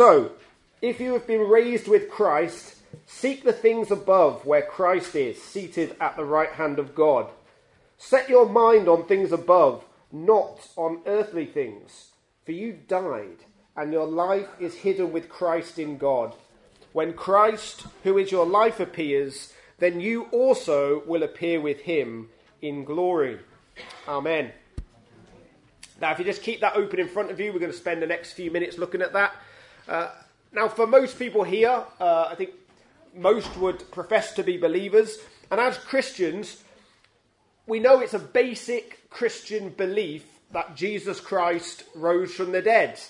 So, if you have been raised with Christ, seek the things above where Christ is, seated at the right hand of God. Set your mind on things above, not on earthly things. For you died, and your life is hidden with Christ in God. When Christ, who is your life, appears, then you also will appear with him in glory. Amen. Now, if you just keep that open in front of you, we're going to spend the next few minutes looking at that. Uh, now, for most people here, uh, I think most would profess to be believers, and as Christians, we know it's a basic Christian belief that Jesus Christ rose from the dead.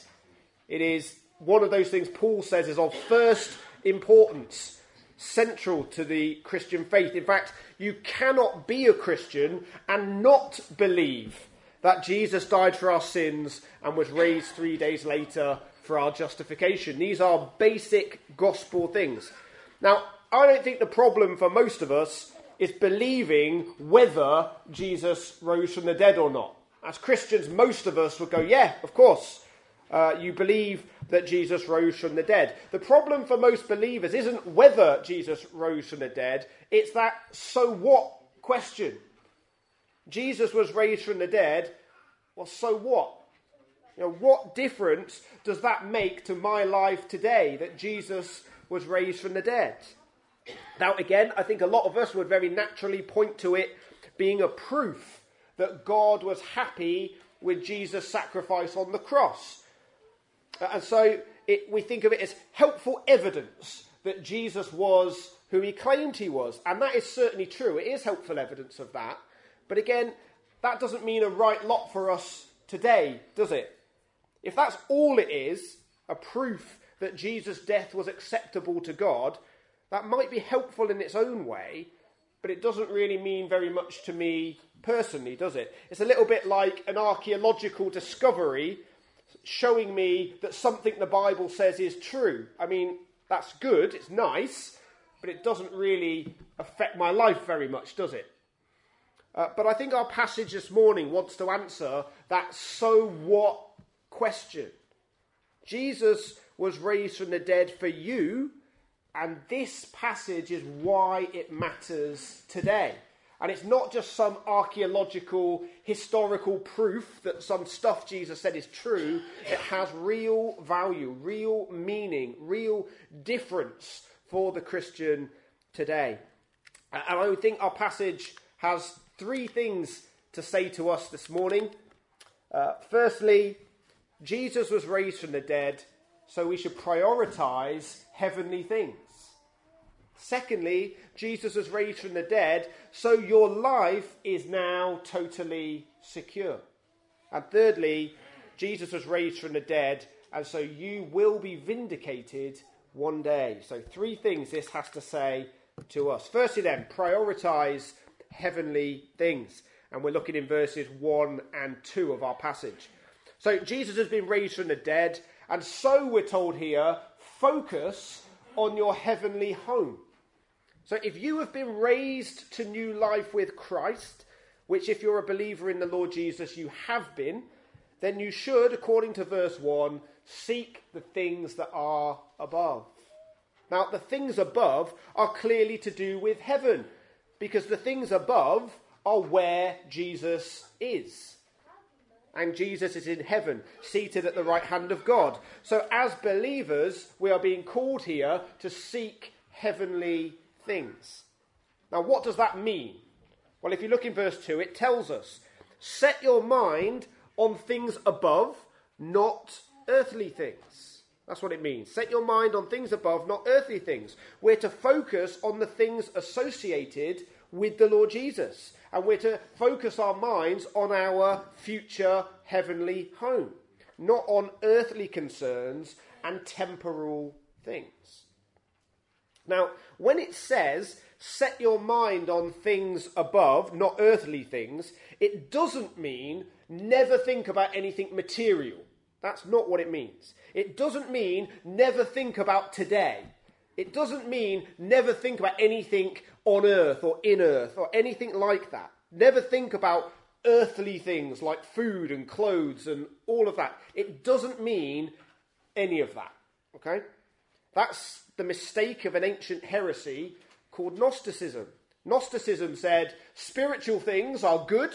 It is one of those things Paul says is of first importance, central to the Christian faith. In fact, you cannot be a Christian and not believe that Jesus died for our sins and was raised three days later for our justification. These are basic gospel things. Now, I don't think the problem for most of us is believing whether Jesus rose from the dead or not. As Christians, most of us would go, yeah, of course. Uh, you believe that Jesus rose from the dead. The problem for most believers isn't whether Jesus rose from the dead, it's that so what question. Jesus was raised from the dead. Well, so what? You know, what difference does that make to my life today that Jesus was raised from the dead? Now, again, I think a lot of us would very naturally point to it being a proof that God was happy with Jesus' sacrifice on the cross. Uh, and so it, we think of it as helpful evidence that Jesus was who he claimed he was. And that is certainly true. It is helpful evidence of that. But again, that doesn't mean a right lot for us today, does it? If that's all it is, a proof that Jesus' death was acceptable to God, that might be helpful in its own way, but it doesn't really mean very much to me personally, does it? It's a little bit like an archaeological discovery showing me that something the Bible says is true. I mean, that's good, it's nice, but it doesn't really affect my life very much, does it? Uh, but I think our passage this morning wants to answer that so what question. Jesus was raised from the dead for you, and this passage is why it matters today. And it's not just some archaeological, historical proof that some stuff Jesus said is true. It has real value, real meaning, real difference for the Christian today. And I would think our passage has three things to say to us this morning. Uh, firstly, Jesus was raised from the dead, so we should prioritize heavenly things. Secondly, Jesus was raised from the dead, so your life is now totally secure. And thirdly, Jesus was raised from the dead, and so you will be vindicated one day. So, three things this has to say to us. Firstly, then, prioritize heavenly things. And we're looking in verses 1 and 2 of our passage. So, Jesus has been raised from the dead, and so we're told here focus on your heavenly home. So if you have been raised to new life with Christ, which if you're a believer in the Lord Jesus, you have been, then you should, according to verse 1, seek the things that are above. Now, the things above are clearly to do with heaven, because the things above are where Jesus is. And Jesus is in heaven, seated at the right hand of God. So, as believers, we are being called here to seek heavenly things. Now, what does that mean? Well, if you look in verse 2, it tells us set your mind on things above, not earthly things. That's what it means. Set your mind on things above, not earthly things. We're to focus on the things associated with the Lord Jesus. And we're to focus our minds on our future heavenly home, not on earthly concerns and temporal things. Now, when it says, set your mind on things above, not earthly things, it doesn't mean never think about anything material. That's not what it means. It doesn't mean never think about today. It doesn't mean never think about anything on earth or in earth or anything like that. Never think about earthly things like food and clothes and all of that. It doesn't mean any of that. Okay? That's the mistake of an ancient heresy called Gnosticism. Gnosticism said spiritual things are good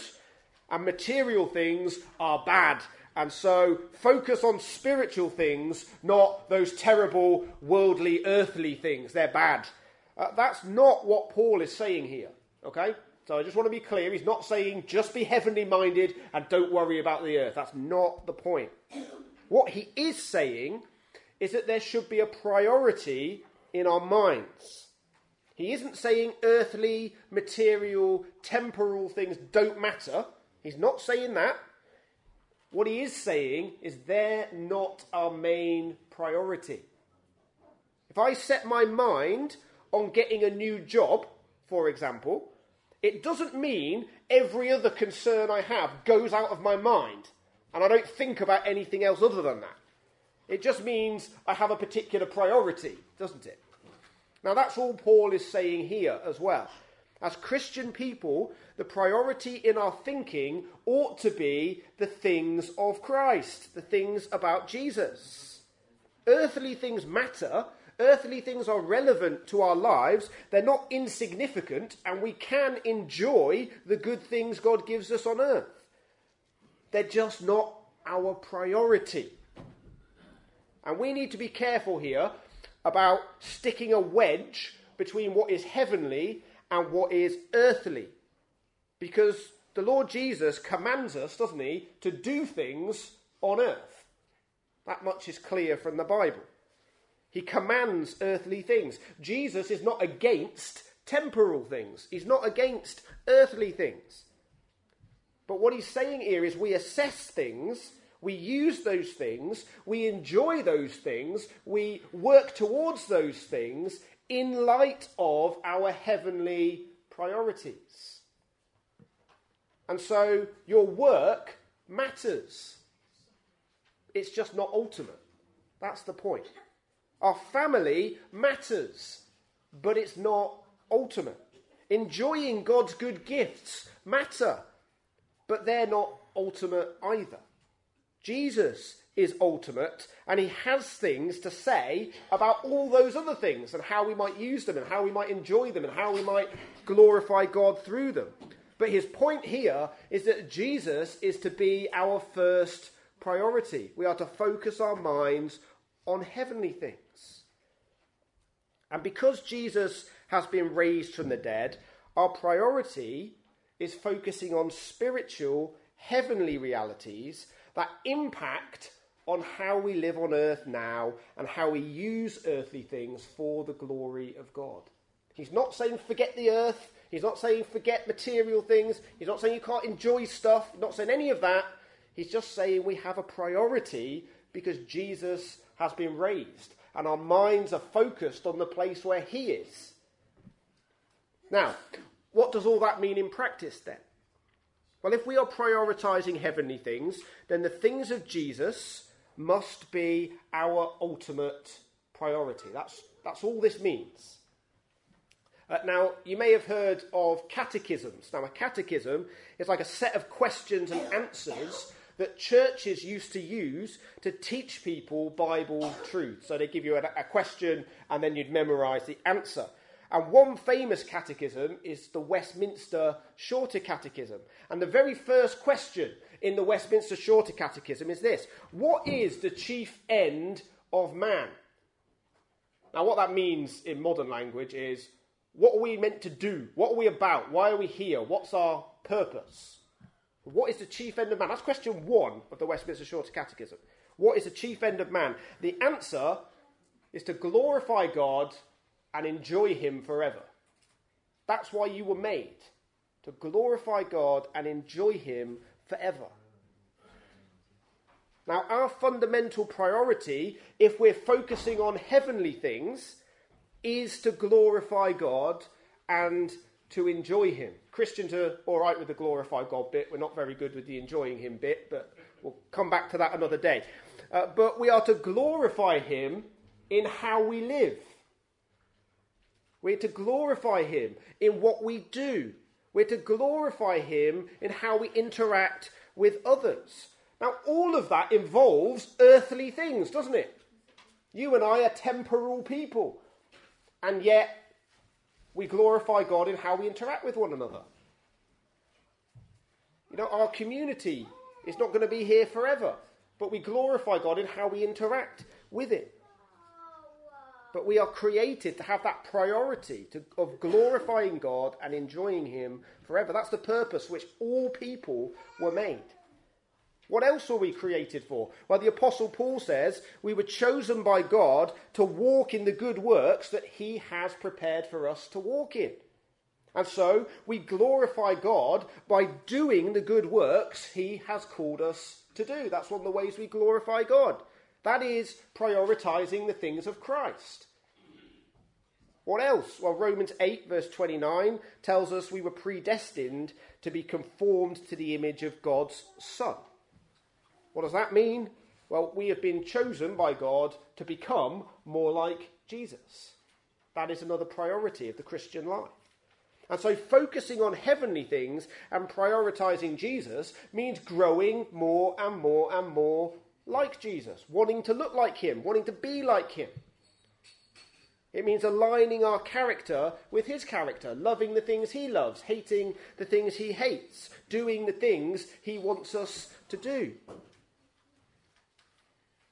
and material things are bad. And so focus on spiritual things, not those terrible worldly, earthly things. They're bad. Uh, that's not what Paul is saying here. Okay? So I just want to be clear. He's not saying just be heavenly minded and don't worry about the earth. That's not the point. What he is saying is that there should be a priority in our minds. He isn't saying earthly, material, temporal things don't matter. He's not saying that. What he is saying is they're not our main priority. If I set my mind on getting a new job, for example, it doesn't mean every other concern I have goes out of my mind and I don't think about anything else other than that. It just means I have a particular priority, doesn't it? Now, that's all Paul is saying here as well. As Christian people, the priority in our thinking ought to be the things of Christ, the things about Jesus. Earthly things matter, earthly things are relevant to our lives, they're not insignificant, and we can enjoy the good things God gives us on earth. They're just not our priority. And we need to be careful here about sticking a wedge between what is heavenly and what is earthly. Because the Lord Jesus commands us, doesn't he, to do things on earth. That much is clear from the Bible. He commands earthly things. Jesus is not against temporal things, he's not against earthly things. But what he's saying here is we assess things we use those things, we enjoy those things, we work towards those things in light of our heavenly priorities. And so your work matters. It's just not ultimate. That's the point. Our family matters, but it's not ultimate. Enjoying God's good gifts matter, but they're not ultimate either. Jesus is ultimate, and he has things to say about all those other things and how we might use them and how we might enjoy them and how we might glorify God through them. But his point here is that Jesus is to be our first priority. We are to focus our minds on heavenly things. And because Jesus has been raised from the dead, our priority is focusing on spiritual, heavenly realities that impact on how we live on earth now and how we use earthly things for the glory of God. He's not saying forget the earth. He's not saying forget material things. He's not saying you can't enjoy stuff. He's not saying any of that. He's just saying we have a priority because Jesus has been raised and our minds are focused on the place where he is. Now, what does all that mean in practice then? Well, if we are prioritizing heavenly things, then the things of Jesus must be our ultimate priority. That's, that's all this means. Uh, now, you may have heard of catechisms. Now, a catechism is like a set of questions and answers that churches used to use to teach people Bible truth. So they give you a, a question and then you'd memorize the answer. And one famous catechism is the Westminster Shorter Catechism. And the very first question in the Westminster Shorter Catechism is this What is the chief end of man? Now, what that means in modern language is what are we meant to do? What are we about? Why are we here? What's our purpose? What is the chief end of man? That's question one of the Westminster Shorter Catechism. What is the chief end of man? The answer is to glorify God and enjoy Him forever. That's why you were made, to glorify God and enjoy Him forever. Now, our fundamental priority, if we're focusing on heavenly things, is to glorify God and to enjoy Him. Christians are all right with the glorify God bit. We're not very good with the enjoying Him bit, but we'll come back to that another day. Uh, but we are to glorify Him in how we live. We're to glorify Him in what we do. We're to glorify Him in how we interact with others. Now, all of that involves earthly things, doesn't it? You and I are temporal people. And yet, we glorify God in how we interact with one another. You know, our community is not going to be here forever, but we glorify God in how we interact with it. But we are created to have that priority to, of glorifying God and enjoying Him forever. That's the purpose which all people were made. What else were we created for? Well, the Apostle Paul says we were chosen by God to walk in the good works that He has prepared for us to walk in. And so we glorify God by doing the good works He has called us to do. That's one of the ways we glorify God. That is prioritizing the things of Christ. What else? Well, Romans 8, verse 29 tells us we were predestined to be conformed to the image of God's Son. What does that mean? Well, we have been chosen by God to become more like Jesus. That is another priority of the Christian life. And so, focusing on heavenly things and prioritizing Jesus means growing more and more and more like Jesus, wanting to look like him, wanting to be like him. It means aligning our character with his character, loving the things he loves, hating the things he hates, doing the things he wants us to do.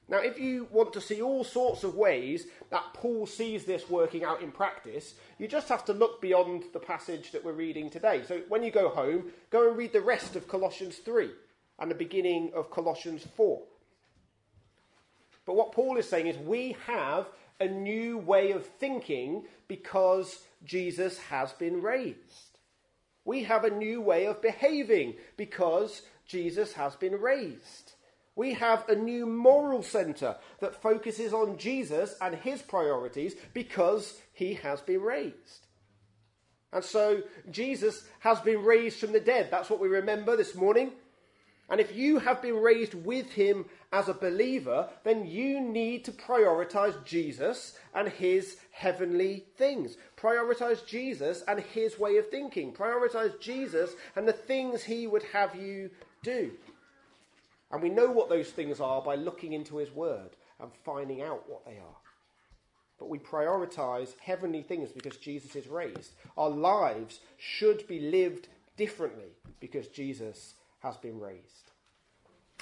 Now, if you want to see all sorts of ways that Paul sees this working out in practice, you just have to look beyond the passage that we're reading today. So, when you go home, go and read the rest of Colossians 3 and the beginning of Colossians 4. But what Paul is saying is we have a new way of thinking because Jesus has been raised. We have a new way of behaving because Jesus has been raised. We have a new moral centre that focuses on Jesus and his priorities because he has been raised. And so Jesus has been raised from the dead. That's what we remember this morning. And if you have been raised with him as a believer, then you need to prioritize Jesus and his heavenly things. Prioritize Jesus and his way of thinking. Prioritize Jesus and the things he would have you do. And we know what those things are by looking into His Word and finding out what they are. But we prioritize heavenly things because Jesus is raised. Our lives should be lived differently because Jesus has been raised.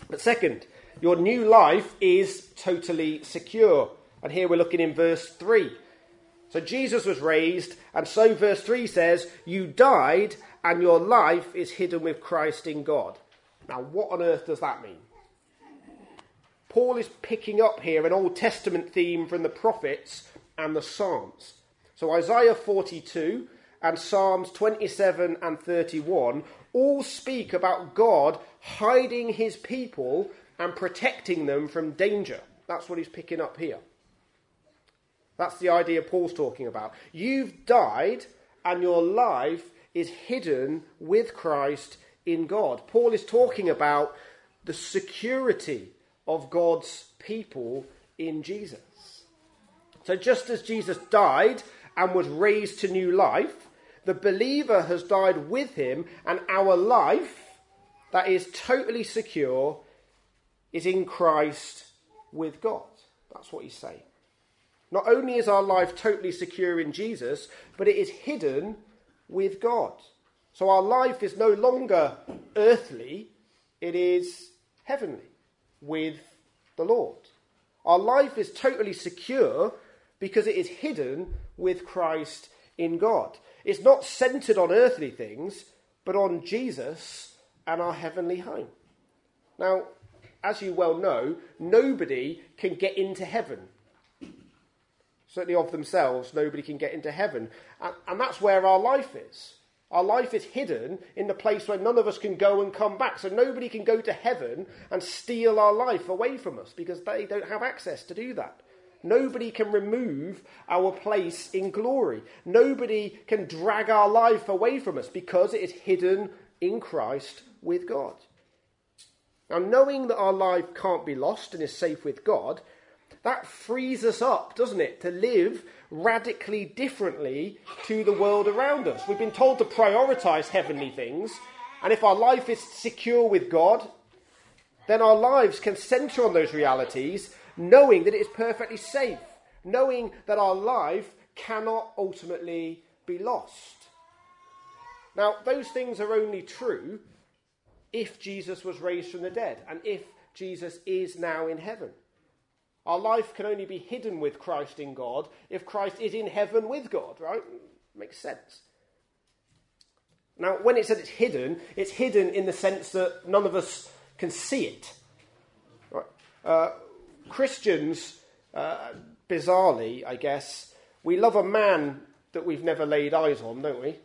But second, your new life is totally secure. And here we're looking in verse 3. So Jesus was raised, and so verse 3 says, You died, and your life is hidden with Christ in God. Now, what on earth does that mean? Paul is picking up here an Old Testament theme from the prophets and the Psalms. So, Isaiah 42 and Psalms 27 and 31 all speak about God hiding his people and protecting them from danger. That's what he's picking up here. That's the idea Paul's talking about. You've died, and your life is hidden with Christ in God. Paul is talking about the security of God's people in Jesus. So, just as Jesus died and was raised to new life, the believer has died with him, and our life, that is totally secure, is in Christ with God. That's what he's saying. Not only is our life totally secure in Jesus, but it is hidden with God. So our life is no longer earthly, it is heavenly with the Lord. Our life is totally secure because it is hidden with Christ in God. It's not centered on earthly things, but on Jesus and our heavenly home. Now, as you well know, nobody can get into heaven. Certainly, of themselves, nobody can get into heaven. And, and that's where our life is. Our life is hidden in the place where none of us can go and come back. So nobody can go to heaven and steal our life away from us because they don't have access to do that. Nobody can remove our place in glory. Nobody can drag our life away from us because it is hidden in Christ with God. Now, knowing that our life can't be lost and is safe with God, that frees us up, doesn't it, to live radically differently to the world around us. We've been told to prioritize heavenly things, and if our life is secure with God, then our lives can center on those realities knowing that it is perfectly safe, knowing that our life cannot ultimately be lost. Now, those things are only true if Jesus was raised from the dead and if Jesus is now in heaven. Our life can only be hidden with Christ in God if Christ is in heaven with God, right? Makes sense. Now, when it says it's hidden, it's hidden in the sense that none of us can see it. Right? Uh, Christians, uh, bizarrely, I guess, we love a man that we've never laid eyes on, don't we?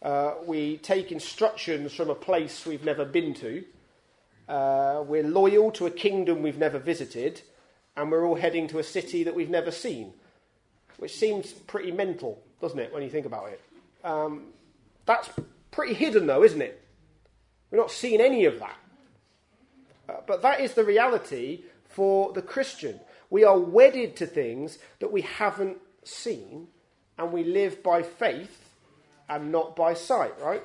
Uh, we take instructions from a place we've never been to. Uh, we're loyal to a kingdom we've never visited. And we're all heading to a city that we've never seen. Which seems pretty mental, doesn't it, when you think about it? Um, that's pretty hidden, though, isn't it? We're not seeing any of that. Uh, but that is the reality for the Christian. We are wedded to things that we haven't seen, and we live by faith and not by sight, right?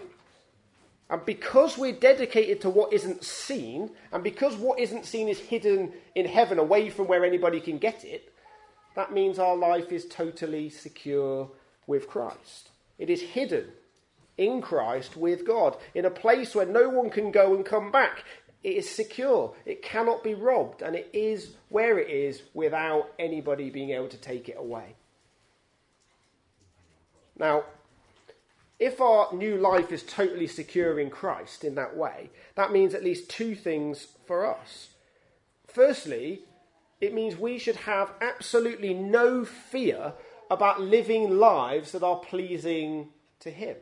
And because we're dedicated to what isn't seen, and because what isn't seen is hidden in heaven away from where anybody can get it, that means our life is totally secure with Christ. It is hidden in Christ with God, in a place where no one can go and come back. It is secure, it cannot be robbed, and it is where it is without anybody being able to take it away. Now, if our new life is totally secure in Christ in that way, that means at least two things for us. Firstly, it means we should have absolutely no fear about living lives that are pleasing to Him.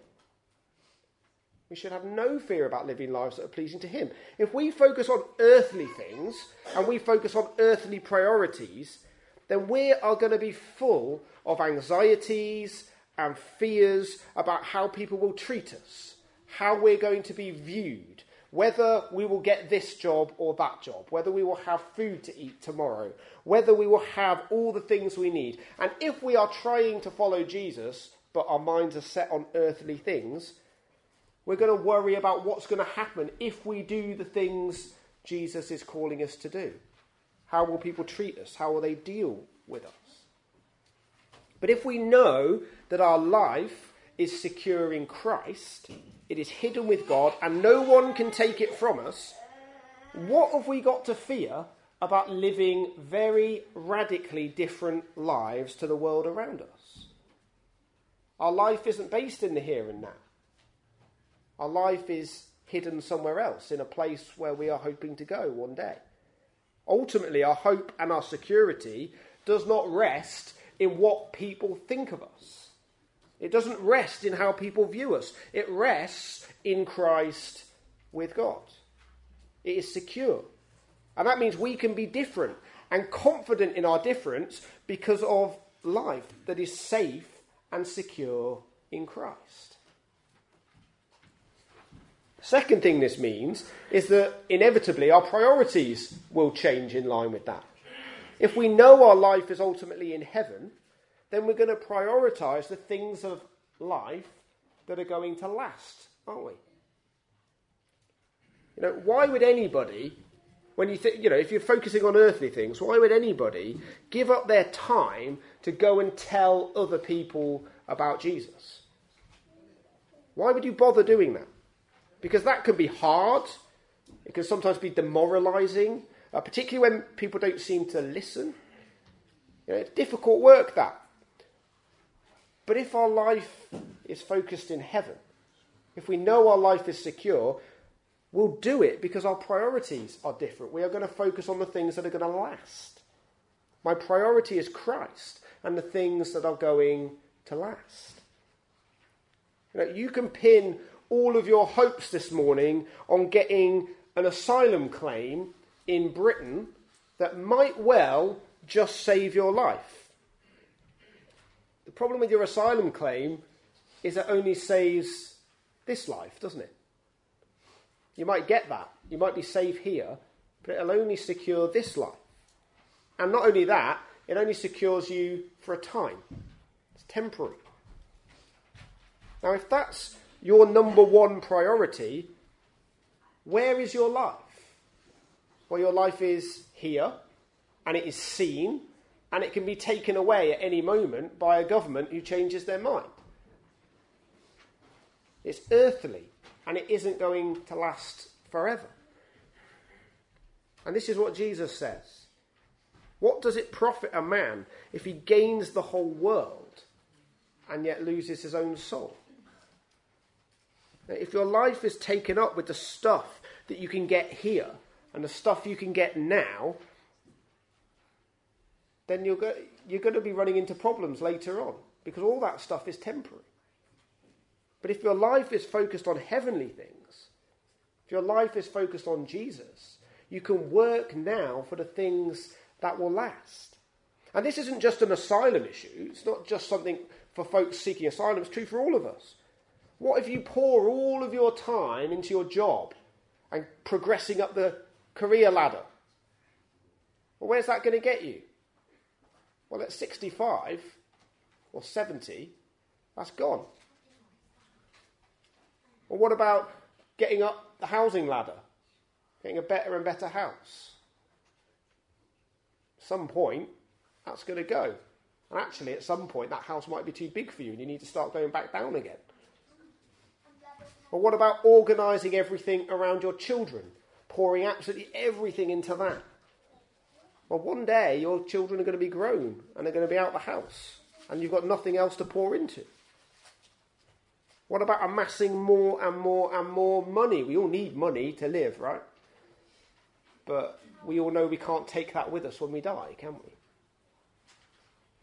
We should have no fear about living lives that are pleasing to Him. If we focus on earthly things and we focus on earthly priorities, then we are going to be full of anxieties and fears about how people will treat us, how we're going to be viewed, whether we will get this job or that job, whether we will have food to eat tomorrow, whether we will have all the things we need. And if we are trying to follow Jesus, but our minds are set on earthly things, we're going to worry about what's going to happen if we do the things Jesus is calling us to do. How will people treat us? How will they deal with us? But if we know that our life is secure in Christ, it is hidden with God, and no one can take it from us, what have we got to fear about living very radically different lives to the world around us? Our life isn't based in the here and now. Our life is hidden somewhere else, in a place where we are hoping to go one day. Ultimately, our hope and our security does not rest in what people think of us. It doesn't rest in how people view us. It rests in Christ with God. It is secure. And that means we can be different and confident in our difference because of life that is safe and secure in Christ. Second thing this means is that inevitably our priorities will change in line with that. If we know our life is ultimately in heaven, then we're going to prioritize the things of life that are going to last, aren't we? You know, why would anybody, when you think, you know, if you're focusing on earthly things, why would anybody give up their time to go and tell other people about Jesus? Why would you bother doing that? Because that can be hard. It can sometimes be demoralizing uh, particularly when people don't seem to listen. You know, it's difficult work that. But if our life is focused in heaven, if we know our life is secure, we'll do it because our priorities are different. We are going to focus on the things that are going to last. My priority is Christ and the things that are going to last. You, know, you can pin all of your hopes this morning on getting an asylum claim in Britain that might well just save your life. The problem with your asylum claim is it only saves this life, doesn't it? You might get that. You might be safe here, but it'll only secure this life. And not only that, it only secures you for a time. It's temporary. Now, if that's your number one priority, where is your life? Well, your life is here, and it is seen, and it can be taken away at any moment by a government who changes their mind. It's earthly, and it isn't going to last forever. And this is what Jesus says. What does it profit a man if he gains the whole world and yet loses his own soul? If your life is taken up with the stuff that you can get here and the stuff you can get now, then you're, go- you're going to be running into problems later on because all that stuff is temporary. But if your life is focused on heavenly things, if your life is focused on Jesus, you can work now for the things that will last. And this isn't just an asylum issue, it's not just something for folks seeking asylum, it's true for all of us. What if you pour all of your time into your job and progressing up the career ladder? Well, where's that going to get you? Well, at 65 or 70, that's gone. Well, what about getting up the housing ladder? Getting a better and better house? At some point, that's going to go. And actually, at some point, that house might be too big for you and you need to start going back down again. Or what about organising everything around your children? Pouring absolutely everything into that. Well, one day your children are going to be grown and they're going to be out the house and you've got nothing else to pour into. What about amassing more and more and more money? We all need money to live, right? But we all know we can't take that with us when we die, can we?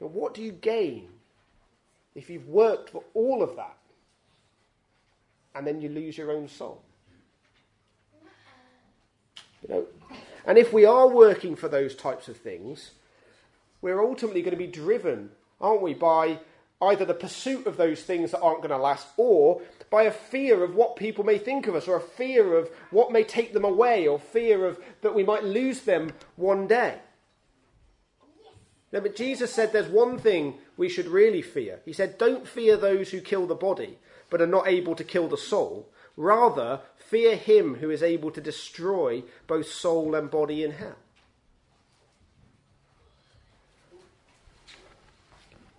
Now, what do you gain if you've worked for all of that and then you lose your own soul? You know, and if we are working for those types of things, we're ultimately going to be driven, aren't we, by either the pursuit of those things that aren't going to last or by a fear of what people may think of us or a fear of what may take them away or fear of that we might lose them one day. No, but Jesus said there's one thing we should really fear. He said, Don't fear those who kill the body, but are not able to kill the soul. Rather, fear him who is able to destroy both soul and body in hell.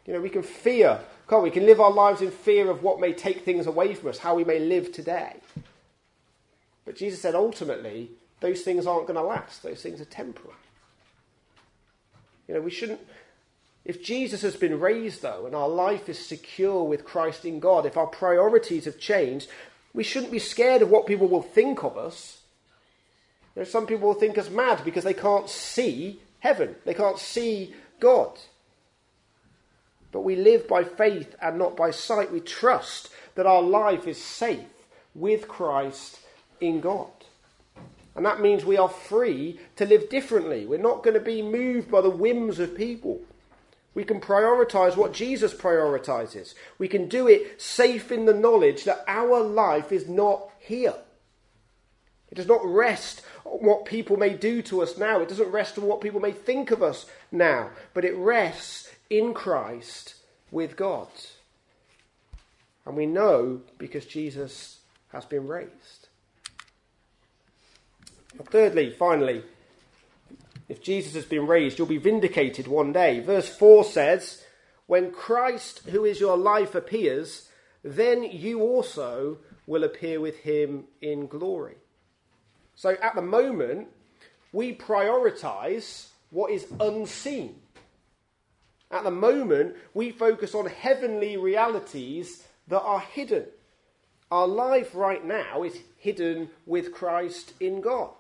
You know, we can fear, can't we? We can live our lives in fear of what may take things away from us, how we may live today. But Jesus said ultimately, those things aren't going to last. Those things are temporary. You know, we shouldn't. If Jesus has been raised, though, and our life is secure with Christ in God, if our priorities have changed, we shouldn't be scared of what people will think of us. You know, some people will think us mad because they can't see heaven, they can't see God. But we live by faith and not by sight. We trust that our life is safe with Christ in God. And that means we are free to live differently. We're not going to be moved by the whims of people. We can prioritize what Jesus prioritizes. We can do it safe in the knowledge that our life is not here. It does not rest on what people may do to us now. It doesn't rest on what people may think of us now. But it rests in Christ with God. And we know because Jesus has been raised. thirdly, finally, if Jesus has been raised, you'll be vindicated one day. Verse 4 says, When Christ, who is your life, appears, then you also will appear with him in glory. So at the moment, we prioritize what is unseen. At the moment, we focus on heavenly realities that are hidden. Our life right now is hidden with Christ in God.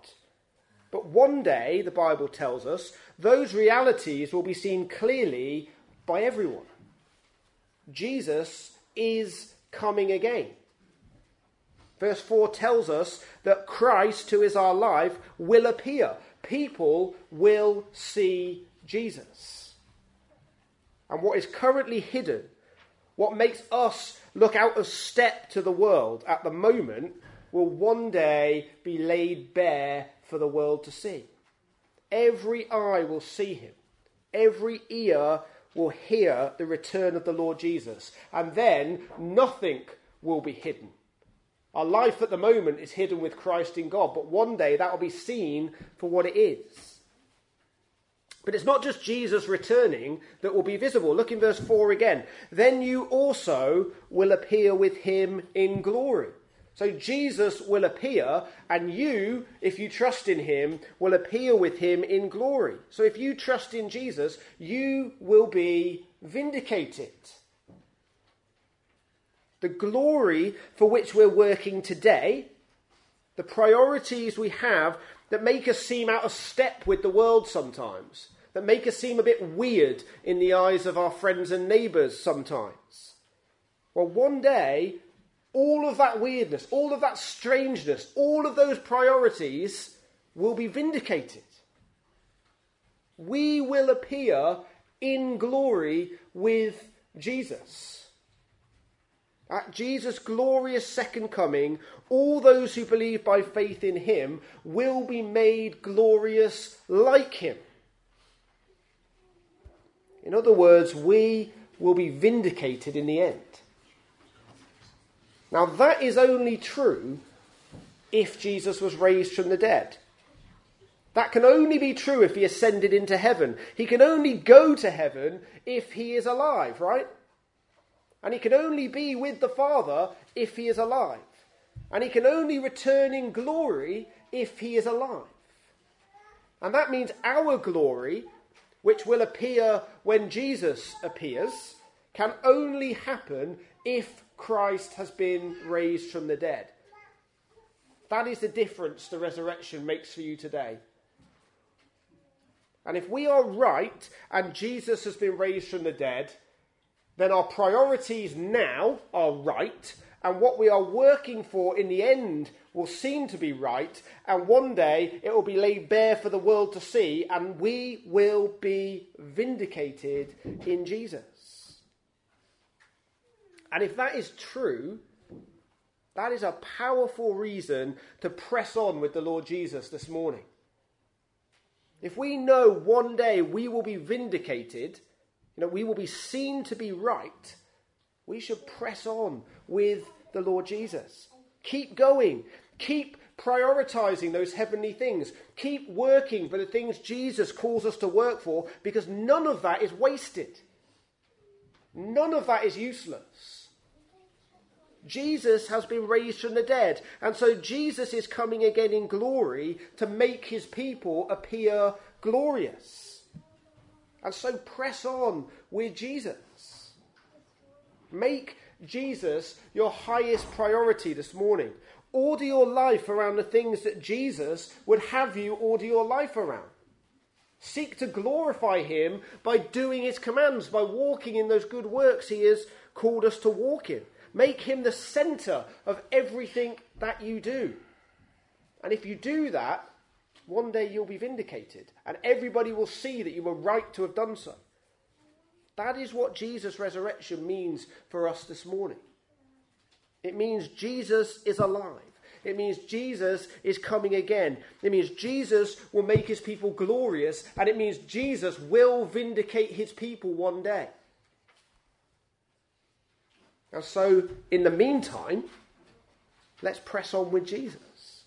But one day, the Bible tells us, those realities will be seen clearly by everyone. Jesus is coming again. Verse 4 tells us that Christ, who is our life, will appear. People will see Jesus and what is currently hidden, what makes us look out of step to the world at the moment, will one day be laid bare for the world to see. Every eye will see him, every ear will hear the return of the Lord Jesus, and then nothing will be hidden. Our life at the moment is hidden with Christ in God, but one day that will be seen for what it is. But it's not just Jesus returning that will be visible. Look in verse 4 again. Then you also will appear with him in glory. So Jesus will appear, and you, if you trust in him, will appear with him in glory. So if you trust in Jesus, you will be vindicated. The glory for which we're working today, the priorities we have that make us seem out of step with the world sometimes, that make us seem a bit weird in the eyes of our friends and neighbours sometimes. Well, one day all of that weirdness, all of that strangeness, all of those priorities will be vindicated. We will appear in glory with Jesus. At Jesus' glorious second coming, all those who believe by faith in him will be made glorious like him. In other words, we will be vindicated in the end. Now, that is only true if Jesus was raised from the dead. That can only be true if he ascended into heaven. He can only go to heaven if he is alive, right? And he can only be with the Father if he is alive. And he can only return in glory if he is alive. And that means our glory, which will appear when Jesus appears, can only happen if Christ has been raised from the dead. That is the difference the resurrection makes for you today. And if we are right and Jesus has been raised from the dead, then our priorities now are right, and what we are working for in the end will seem to be right, and one day it will be laid bare for the world to see, and we will be vindicated in Jesus. And if that is true, that is a powerful reason to press on with the Lord Jesus this morning. If we know one day we will be vindicated, you know, we will be seen to be right, we should press on with the Lord Jesus. Keep going. Keep prioritizing those heavenly things. Keep working for the things Jesus calls us to work for because none of that is wasted. None of that is useless. Jesus has been raised from the dead. And so Jesus is coming again in glory to make his people appear glorious. And so press on with Jesus. Make Jesus your highest priority this morning. Order your life around the things that Jesus would have you order your life around. Seek to glorify him by doing his commands, by walking in those good works he has called us to walk in. Make him the center of everything that you do. And if you do that, one day you'll be vindicated, and everybody will see that you were right to have done so. That is what Jesus' resurrection means for us this morning. It means Jesus is alive. It means Jesus is coming again. It means Jesus will make his people glorious, and it means Jesus will vindicate his people one day. And so, in the meantime, let's press on with Jesus.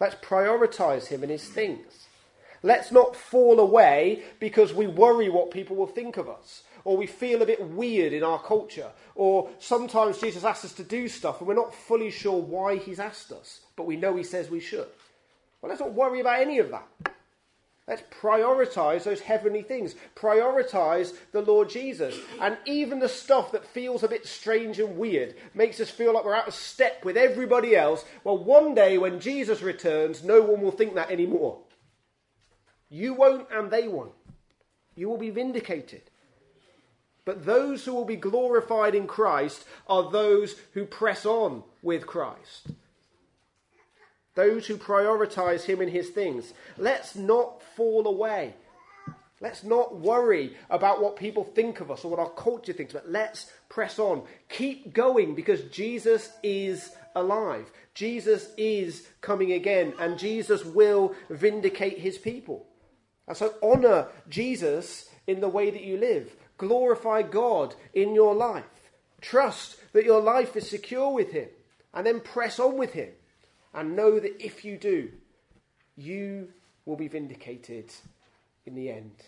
Let's prioritize him and his things. Let's not fall away because we worry what people will think of us, or we feel a bit weird in our culture, or sometimes Jesus asks us to do stuff and we're not fully sure why he's asked us, but we know he says we should. Well, let's not worry about any of that. Let's prioritize those heavenly things. Prioritize the Lord Jesus. And even the stuff that feels a bit strange and weird makes us feel like we're out of step with everybody else. Well, one day when Jesus returns, no one will think that anymore. You won't, and they won't. You will be vindicated. But those who will be glorified in Christ are those who press on with Christ those who prioritize him in his things. Let's not fall away. Let's not worry about what people think of us or what our culture thinks, but let's press on. Keep going because Jesus is alive. Jesus is coming again, and Jesus will vindicate his people. And so honor Jesus in the way that you live. Glorify God in your life. Trust that your life is secure with him, and then press on with him. And know that if you do, you will be vindicated in the end.